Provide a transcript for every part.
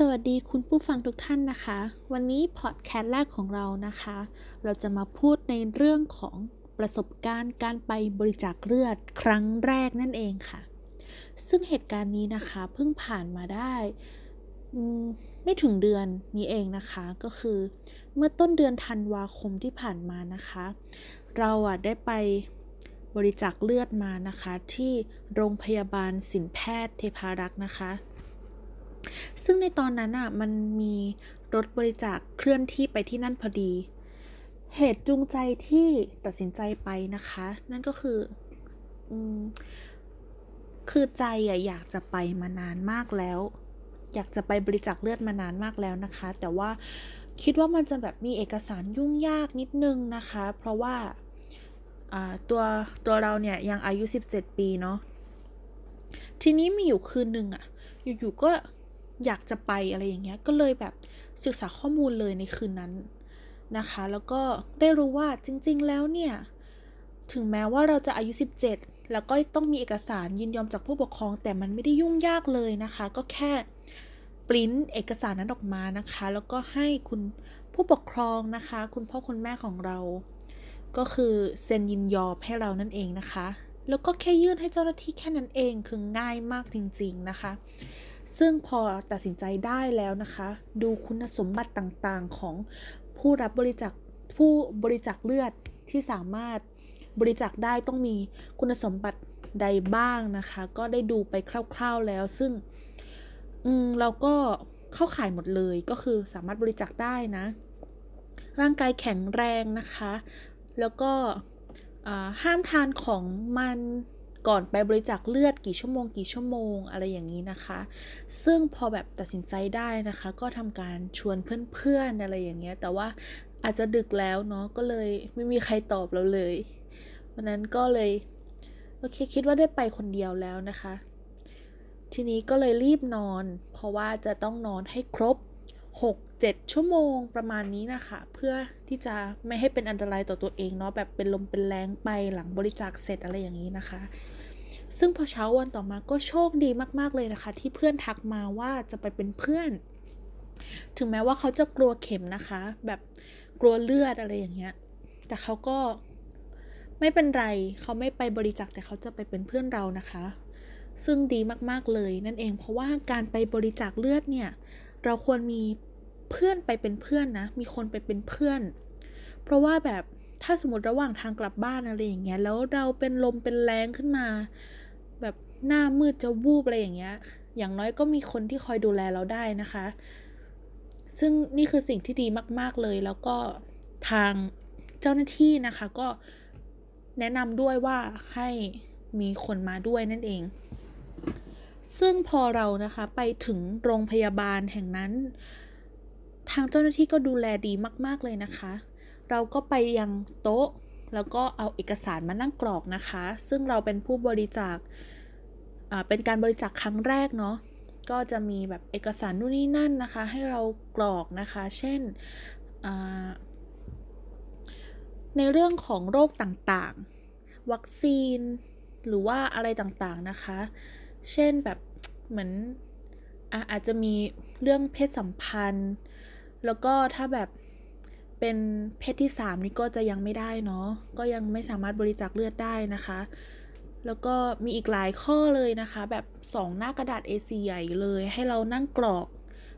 สวัสดีคุณผู้ฟังทุกท่านนะคะ วันนี้พอดแคสต์แรกของเรานะคะ เราจะมาพูดในเรื่องของประสบการณ์การไปบริจาคเลือดครั้งแรกนั่นเองค่ะ ซึ่งเหตุการณ์นี้นะคะเพิ่งผ่านมาได้ไม่ถึงเดือนนี้เองนะคะก็คือ เมื่อต้นเดือนธันวาคมที่ผ่านมานะคะ เราอะได้ไปบริจาคเลือดมานะคะ ที่โรงพยาบาลสินแพทย์เทพารักษ์นะคะ ซึ่งในตอนนั้นอะมันมีรถบริจาคเคลื่อนที่ไปที่นั่นพอดี เหตุจูงใจที่ตัดสินใจไปนะคะ นั่นก็คืออคือใจอะอยากจะไปมานานมากแล้ว อยากจะไปบริจาคเลือดมานานมากแล้วนะคะ แต่ว่าคิดว่ามันจะแบบมีเอกสารยุ่งยากนิดนึงนะคะ เพราะว่าตัวตัวเราเนี่ยยังอายุ 17 ปีเนาะทีนี้มีอยู่คืนหนึ่งอะอยู่ๆก็ อยากจะไปอะไรอย่างเงี้ย ก็เลยแบบศึกษาข้อมูลเลยในคืนนั้นนะคะ แล้วก็ได้รู้ว่าจริง ๆ แล้วเนี่ย ถึงแม้ว่าเราจะอายุ 17 แล้วก็ต้องมีเอกสารยินยอมจากผู้ปกครอง แต่มันไม่ได้ยุ่งยากเลยนะคะ ก็แค่ปริ้นเอกสารนั้นออกมานะคะ แล้วก็ให้คุณผู้ปกครองนะคะ คุณพ่อคุณแม่ของเรา ก็คือเซ็นยินยอมให้เรานั่นเองนะคะ แล้วก็แค่ยื่นให้เจ้าหน้าที่แค่นั้นเองคือง่ายมากจริง ๆนะคะ ซึ่งพอตัดสินใจได้แล้วนะคะ ดูคุณสมบัติต่างๆของผู้รับบริจาคผู้บริจาคเลือดที่สามารถบริจาคได้ต้องมีคุณสมบัติใดบ้างนะคะ ก็ได้ดูไปคร่าว ๆแล้ว ซึ่งอืมเราก็เข้าข่ายหมดเลยก็คือสามารถบริจาคได้นะ ร่างกายแข็งแรงนะคะ แล้วก็ห้ามทานของมัน ก่อนไปบริจาคเลือดกี่ชั่วโมงกี่ชั่วโมงอะไรอย่างนี้นะคะ ซึ่งพอแบบตัดสินใจได้นะคะ ก็ทำการชวนเพื่อนๆอะไรอย่างเงี้ย แต่ว่าอาจจะดึกแล้วเนาะก็เลยไม่มีใครตอบเราเลยวันนั้นก็เลยโอเคคิดว่าได้ไปคนเดียวแล้วนะคะ ทีนี้ก็เลยรีบนอน เพราะว่าจะต้องนอนให้ครบ 6-7 ชั่วโมงประมาณนี้นะคะ เพื่อที่จะไม่ให้เป็นอันตรายต่อตัวเองเนาะแบบเป็นลมเป็นแรงไปหลังบริจาคเสร็จอะไรอย่างนี้นะคะ ซึ่งพอเช้าวันต่อมาก็โชคดีมากๆเลยนะคะ ที่เพื่อนทักมาว่าจะไปเป็นเพื่อน ถึงแม้ว่าเขาจะกลัวเข็มนะคะ แบบกลัวเลือดอะไรอย่างเงี้ย แต่เขาก็ไม่เป็นไร เขาไม่ไปบริจาคแต่เขาจะไปเป็นเพื่อนเรานะคะ ซึ่งดีมากๆเลยนั่นเอง เพราะว่าการไปบริจาคเลือดเนี่ย เราควรมีเพื่อนไปเป็นเพื่อนนะ มีคนไปเป็นเพื่อน เพราะว่าแบบถ้าสมมติระหว่างทางกลับบ้านอะไรอย่างเงี้ย แล้วเราเป็นลมเป็นแรงขึ้นมา หน้ามืดจะวูบอะไรอย่างเงี้ย อย่างน้อยก็มีคนที่คอยดูแลเราได้นะคะ ซึ่งนี่คือสิ่งที่ดีมาก ๆเลย แล้วก็ทางเจ้าหน้าที่นะคะ ก็แนะนำด้วยว่าให้มีคนมาด้วยนั่นเอง ซึ่งพอเรานะคะไปถึงโรงพยาบาลแห่งนั้น ทางเจ้าหน้าที่ก็ดูแลดีมาก ๆ เลยนะคะ เราก็ไปยังโต๊ะแล้วก็เอาเอกสารมานั่งกรอกนะคะ ซึ่งเราเป็นผู้บริจาค เป็นการบริจาคครั้งแรกเนาะก็จะมีแบบเอกสารนู่นนี่นั่นนะคะ ให้เรากรอกนะคะ เช่นในเรื่องของโรคต่างๆ วัคซีน หรือว่าอะไรต่างๆนะคะ เช่นแบบเหมือนอาอาจจะมีเรื่องเพศสัมพันธ์ แล้วก็ถ้าแบบเป็นเพศที่ 3 นี่ก็จะยังไม่ได้เนาะก็ยังไม่สามารถบริจาคเลือดได้นะคะ แล้วก็มีอีกหลายข้อเลยนะคะ แบบ 2 หน้ากระดาษ A4 ใหญ่เลย ให้เรานั่งกรอก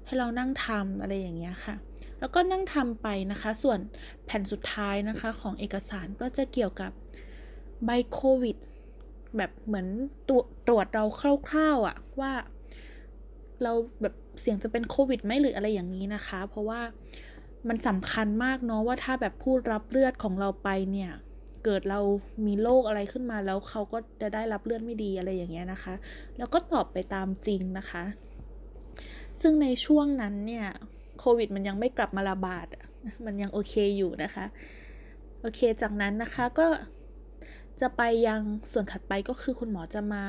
ให้เรานั่งทำอะไรอย่างเงี้ยค่ะ แล้วก็นั่งทำไปนะคะ ส่วนแผ่นสุดท้ายนะคะของเอกสารก็จะเกี่ยวกับใบโควิดแบบเหมือนตรวจตรวจเราคร่าวๆอะว่า เราแบบเสี่ยงจะเป็นโควิดไหมหรืออะไรอย่างนี้นะคะ เพราะว่ามันสำคัญมากเนาะว่าถ้าแบบผู้รับเลือดของเราไปเนี่ย เกิดเรามีโรคอะไรขึ้นมาแล้วเขาก็จะได้รับเลือดไม่ดีอะไรอย่างเงี้ยนะคะ แล้วก็ตอบไปตามจริงนะคะ ซึ่งในช่วงนั้นเนี่ยโควิดมันยังไม่กลับมาระบาด มันยังโอเคอยู่นะคะ โอเคจากนั้นนะคะก็จะไปยังส่วนถัดไปก็คือคุณหมอจะมา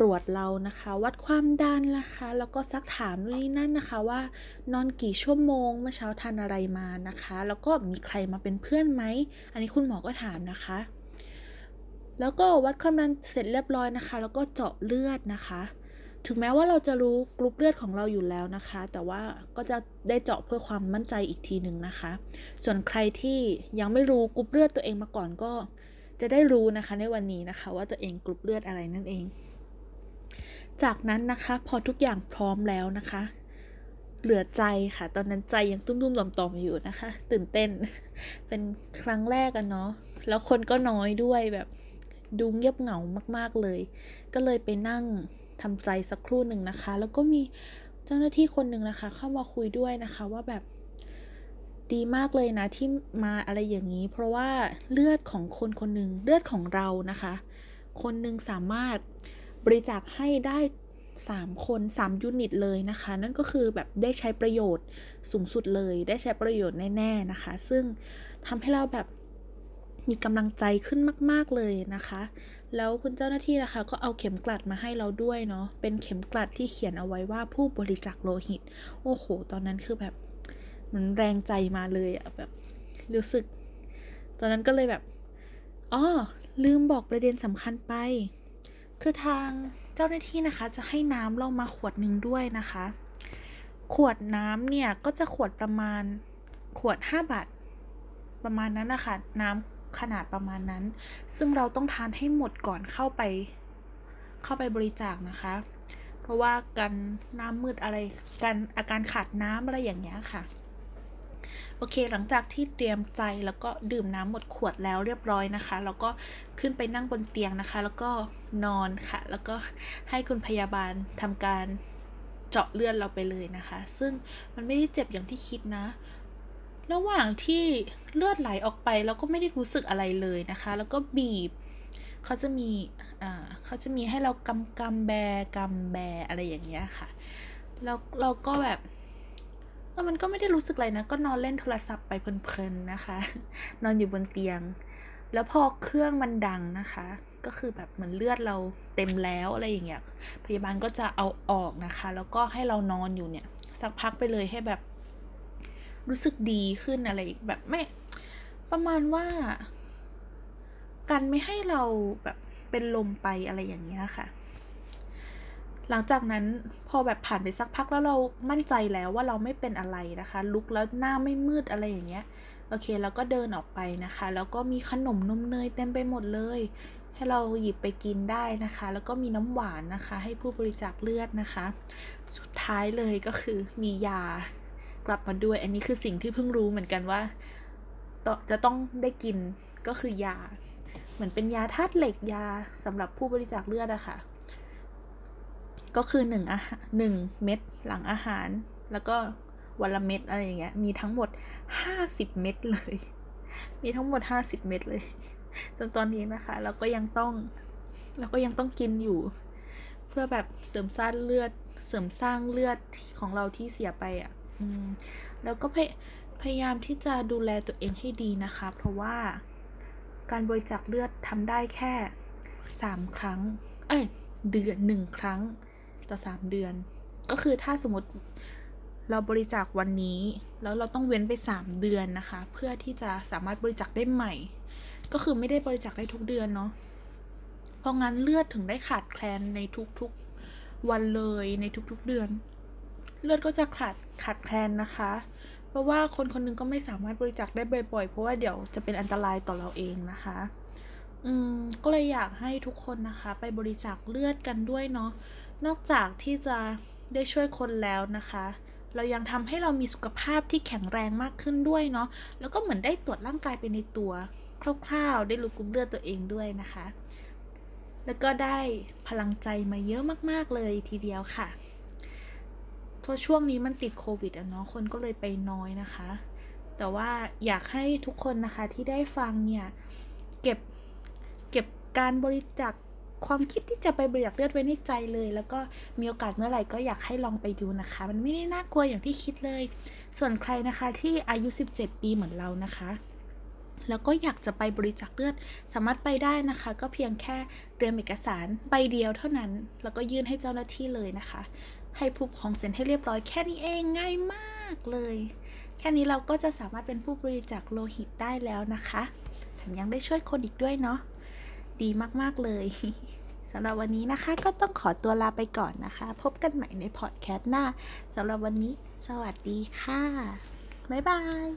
ตรวจเรานะคะ วัดความดันนะคะ แล้วก็ซักถามนี่นั่นนะคะว่านอนกี่ชั่วโมงเมื่อเช้าทานอะไรมานะคะ แล้วก็มีใครมาเป็นเพื่อนไหม อันนี้คุณหมอก็ถามนะคะ แล้วก็วัดความดันเสร็จเรียบร้อยนะคะ แล้วก็เจาะเลือดนะคะ ถึงแม้ว่าเราจะรู้กรุ๊ปเลือดของเราอยู่แล้วนะคะ แต่ว่าก็จะได้เจาะเพื่อความมั่นใจอีกทีหนึ่งนะคะ ส่วนใครที่ยังไม่รู้กรุ๊ปเลือดตัวเองมาก่อนก็จะได้รู้นะคะในวันนี้นะคะ ว่าตัวเองกรุ๊ปเลือดอะไรนั่นเอง จากนั้นนะคะพอทุกอย่างพร้อมแล้วนะคะ เหลือใจค่ะ ตอนนั้นใจยังตุ้มๆต่อมๆอยู่นะคะ ตื่นเต้น เป็นครั้งแรกกันเนาะแล้วคนก็น้อยด้วยแบบดูเงียบเหงามากๆเลย ก็เลยไปนั่งทำใจสักครู่หนึ่งนะคะ แล้วก็มีเจ้าหน้าที่คนหนึ่งนะคะ เข้ามาคุยด้วยนะคะว่าแบบดีมากเลยนะที่มาอะไรอย่างนี้ เพราะว่าเลือดของคนคนหนึ่งเลือดของเรานะคะ คนหนึ่งสามารถ บริจาคให้ได้ 3 คน 3 ยูนิตเลยนะคะ นั่นก็คือแบบได้ใช้ประโยชน์สูงสุดเลย ได้ใช้ประโยชน์แน่ๆนะคะ ซึ่งทำให้เราแบบมีกำลังใจขึ้นมากๆเลยนะคะ แล้วคุณเจ้าหน้าที่นะคะ ก็เอาเข็มกลัดมาให้เราด้วยเนาะ เป็นเข็มกลัดที่เขียนเอาไว้ว่าผู้บริจาคโลหิต โอ้โห ตอนนั้นคือแบบมันแรงใจมาเลยอะแบบรู้สึก ตอนนั้นก็เลยแบบอ๋อลืมบอกประเด็นสำคัญไป คือทางเจ้าหน้าที่นะคะจะให้น้ำเรามาขวดหนึ่งด้วยนะคะ ขวดน้ำเนี่ยก็จะขวดประมาณขวด 5 บาท ประมาณนั้นนะคะน้ำขนาดประมาณนั้น ซึ่งเราต้องทานให้หมดก่อนเข้าไป เข้าไปบริจาคนะคะ เพราะว่ากันน้ำมืดอะไรกันอาการขาดน้ำอะไรอย่างเงี้ยค่ะ โอเค หลังจากที่เตรียมใจแล้วก็ดื่มน้ำหมดขวดแล้วเรียบร้อยนะคะ แล้วก็ขึ้นไปนั่งบนเตียงนะคะ แล้วก็นอนค่ะ แล้วก็ให้คุณพยาบาลทำการเจาะเลือดเราไปเลยนะคะ ซึ่งมันไม่ได้เจ็บอย่างที่คิดนะ ระหว่างที่เลือดไหลออกไปเราก็ไม่ได้รู้สึกอะไรเลยนะคะ แล้วก็บีบเขาจะมีเขาจะมีให้เรากำกำแบกำแบอะไรอย่างเงี้ยค่ะ แล้วเราก็แบบ ก็มันก็ไม่ได้รู้สึกอะไรนะ ก็นอนเล่นโทรศัพท์ไปเพลินๆนะคะ นอนอยู่บนเตียง แล้วพอเครื่องมันดังนะคะ ก็คือแบบเหมือนเลือดเราเต็มแล้วอะไรอย่างเงี้ย พยาบาลก็จะเอาออกนะคะ แล้วก็ให้เรานอนอยู่เนี่ย สักพักไปเลยให้แบบ รู้สึกดีขึ้นอะไรแบบไม่ ประมาณว่า กันไม่ให้เราแบบเป็นลมไปอะไรอย่างเงี้ยค่ะ หลังจากนั้นพอแบบผ่านไปสักพักแล้วเรามั่นใจแล้วว่าเราไม่เป็นอะไรนะคะ ลุกแล้วหน้าไม่มืดอะไรอย่างเงี้ย โอเคแล้วก็เดินออกไปนะคะ แล้วก็มีขนมนมเนยเต็มไปหมดเลย ให้เราหยิบไปกินได้นะคะ แล้วก็มีน้ำหวานนะคะ ให้ผู้บริจาคเลือดนะคะ สุดท้ายเลยก็คือมียากลับมาด้วย อันนี้คือสิ่งที่เพิ่งรู้เหมือนกันว่าจะต้องได้กินก็คือยา เหมือนเป็นยาธาตุเหล็กยาสำหรับผู้บริจาคเลือดอะค่ะ ก็คือหนึ่งอาหารหนึ่งเม็ดหลังอาหาร แล้วก็วันละเม็ดอะไรอย่างเงี้ย มีทั้งหมดห้าสิบเม็ดเลย มีทั้งหมดห้าสิบเม็ดเลย จนตอนนี้นะคะ เราก็ยังต้อง เราก็ยังต้องกินอยู่ เพื่อแบบเสริมสร้างเลือด เสริมสร้างเลือดของเราที่เสียไปอะ่ะ อืม แล้วก็พยพยายามที่จะดูแลตัวเองให้ดีนะคะ เพราะว่าการบริจาคเลือดทำได้แค่สามครั้ง เอ้ย เดือนหนึ่งครั้ง ต่อสามเดือน ก็คือถ้าสมมติเราบริจาควันนี้ แล้วเราต้องเว้นไปสามเดือนนะคะ เพื่อที่จะสามารถบริจาคได้ใหม่ ก็คือไม่ได้บริจาคได้ทุกเดือนเนาะเพราะงั้นเลือดถึงได้ขาดแคลนในทุกๆวันเลยในทุกๆเดือน เลือดก็จะขาดขาดแคลนนะคะ เพราะว่าคนคนนึงก็ไม่สามารถบริจาคได้บ่อยๆ เพราะว่าเดี๋ยวจะเป็นอันตรายต่อเราเองนะคะ อืมก็เลยอยากให้ทุกคนนะคะ ไปบริจาคเลือดกันด้วยเนาะ นอกจากที่จะได้ช่วยคนแล้วนะคะ เรายังทำให้เรามีสุขภาพที่แข็งแรงมากขึ้นด้วยเนาะแล้วก็เหมือนได้ตรวจร่างกายไปในตัวคร่าวๆ ได้รู้กลุ่มเลือดตัวเองด้วยนะคะ แล้วก็ได้พลังใจมาเยอะมากๆเลยทีเดียวค่ะเพราะช่วงนี้มันติดโควิดอะเนาะคนก็เลยไปน้อยนะคะ แต่ว่าอยากให้ทุกคนนะคะที่ได้ฟังเนี่ย เก็บเก็บการบริจาค ความคิดที่จะไปบริจาคเลือดไว้ในใจเลย แล้วก็มีโอกาสเมื่อไหร่ก็อยากให้ลองไปดูนะคะ มันไม่ได้น่ากลัวอย่างที่คิดเลย ส่วนใครนะคะที่อายุ 17 ปีเหมือนเรานะคะ แล้วก็อยากจะไปบริจาคเลือดสามารถไปได้นะคะ ก็เพียงแค่เตรียมเอกสารใบเดียวเท่านั้น แล้วก็ยื่นให้เจ้าหน้าที่เลยนะคะ ให้ผู้ปกครองเซ็นให้เรียบร้อยแค่นี้เองง่ายมากเลยแค่นี้เราก็จะสามารถเป็นผู้บริจาคโลหิตได้แล้วนะคะ แถมยังได้ช่วยคนอีกด้วยเนาะ ดีมากๆเลยสำหรับวันนี้นะคะก็ต้องขอตัวลาไปก่อนนะคะ พบกันใหม่ในพอดแคสต์หน้าสำหรับวันนี้ สวัสดีค่ะ บ๊ายบาย